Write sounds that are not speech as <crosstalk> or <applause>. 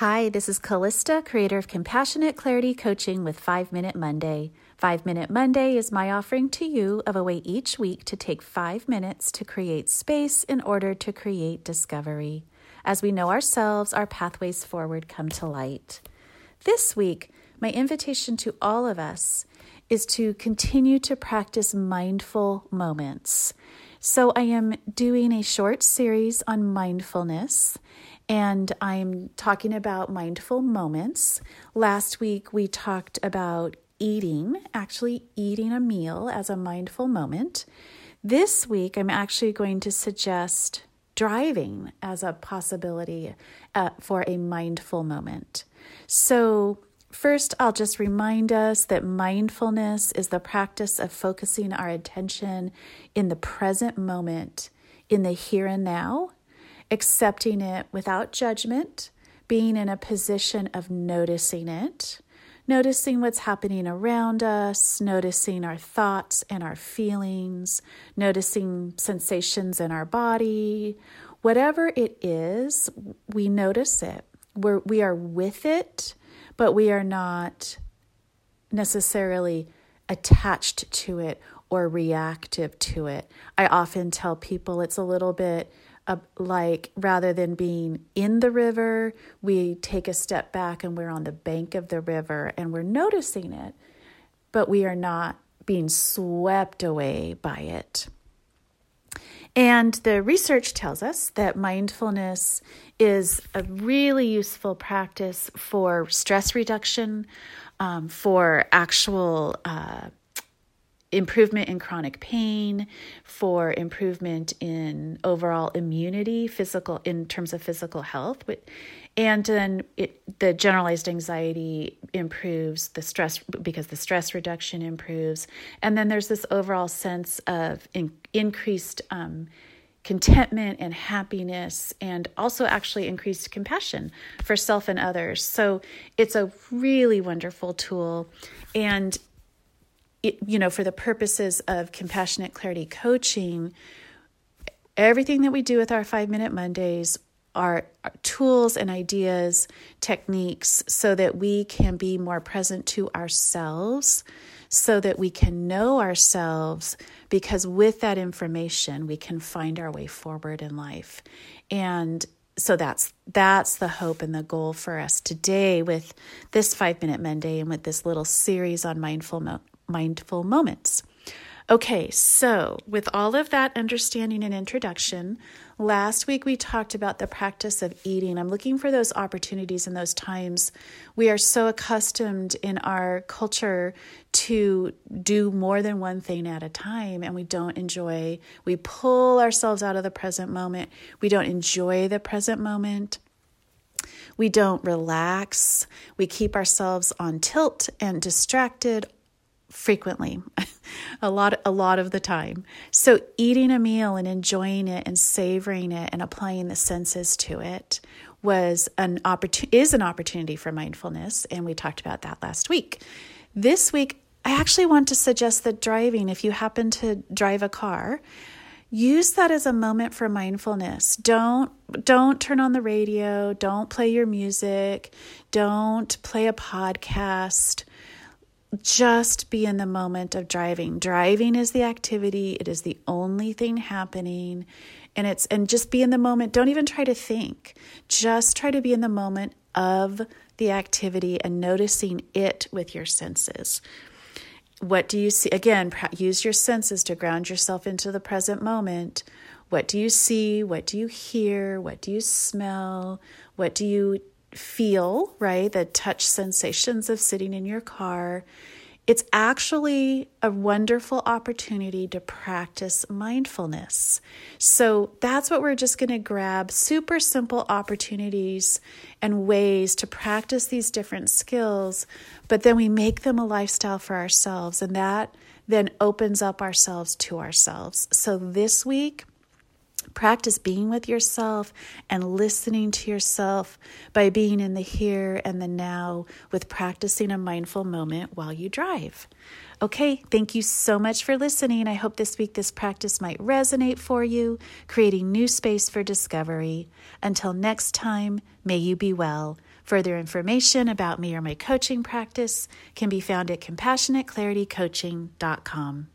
Hi, this is Callista, creator of Compassionate Clarity Coaching with 5 Minute Monday. 5 Minute Monday is my offering to you of a way each week to take 5 minutes to create space in order to create discovery. As we know ourselves, our pathways forward come to light. This week, my invitation to all of us is to continue to practice mindful moments. So, I am doing a short series on mindfulness and I'm talking about mindful moments. Last week we talked about eating, actually eating a meal as a mindful moment. This week I'm actually going to suggest driving as a possibility uh, for a mindful moment. So, First, I'll just remind us that mindfulness is the practice of focusing our attention in the present moment, in the here and now, accepting it without judgment, being in a position of noticing it, noticing what's happening around us, noticing our thoughts and our feelings, noticing sensations in our body. Whatever it is, we notice it. We're, we are with it, but we are not necessarily attached to it or reactive to it. I often tell people it's a little bit uh, like rather than being in the river, we take a step back and we're on the bank of the river and we're noticing it, but we are not being swept away by it. And the research tells us that mindfulness is a really useful practice for stress reduction, um, for actual uh, improvement in chronic pain, for improvement in overall immunity, physical in terms of physical health, and then it, the generalized anxiety improves the stress because the stress reduction improves, and then there's this overall sense of in, increased. Um, contentment and happiness, and also actually increased compassion for self and others. So it's a really wonderful tool. And it, you know, for the purposes of compassionate clarity coaching, everything that we do with our five minute Mondays are, tools and ideas, techniques, so that we can be more present to ourselves, so that we can know ourselves, because with that information, we can find our way forward in life. And so that's that's the hope and the goal for us today with this 5 minute monday and with this little series on mindful mindful moments. Okay, so with all of that understanding and introduction, last week we talked about the practice of eating. I'm looking for those opportunities and those times. We are so accustomed in our culture to do more than one thing at a time, and we don't enjoy, we pull ourselves out of the present moment. We don't enjoy the present moment. We don't relax. We keep ourselves on tilt and distracted frequently <laughs> a lot a lot of the time. So eating a meal and enjoying it and savoring it and applying the senses to it was an opportunity is an opportunity for mindfulness and we talked about that last week. This week i actually want to suggest that driving if you happen to drive a car use that as a moment for mindfulness. Don't don't turn on the radio don't play your music don't play a podcast just be in the moment of driving. Driving is the activity, it is the only thing happening. And it's and just be in the moment. Don't even try to think. Just try to be in the moment of the activity and noticing it with your senses. What do you see? Again, use your senses to ground yourself into the present moment. What do you see? What do you hear? What do you smell? What do you feel, right? The touch sensations of sitting in your car. It's actually a wonderful opportunity to practice mindfulness. So that's what we're just going to grab super simple opportunities and ways to practice these different skills, but then we make them a lifestyle for ourselves. And that then opens up ourselves to ourselves. So this week, Practice being with yourself and listening to yourself by being in the here and the now with practicing a mindful moment while you drive. Okay, thank you so much for listening. I hope this week this practice might resonate for you, creating new space for discovery. Until next time, may you be well. Further information about me or my coaching practice can be found at compassionateclaritycoaching.com.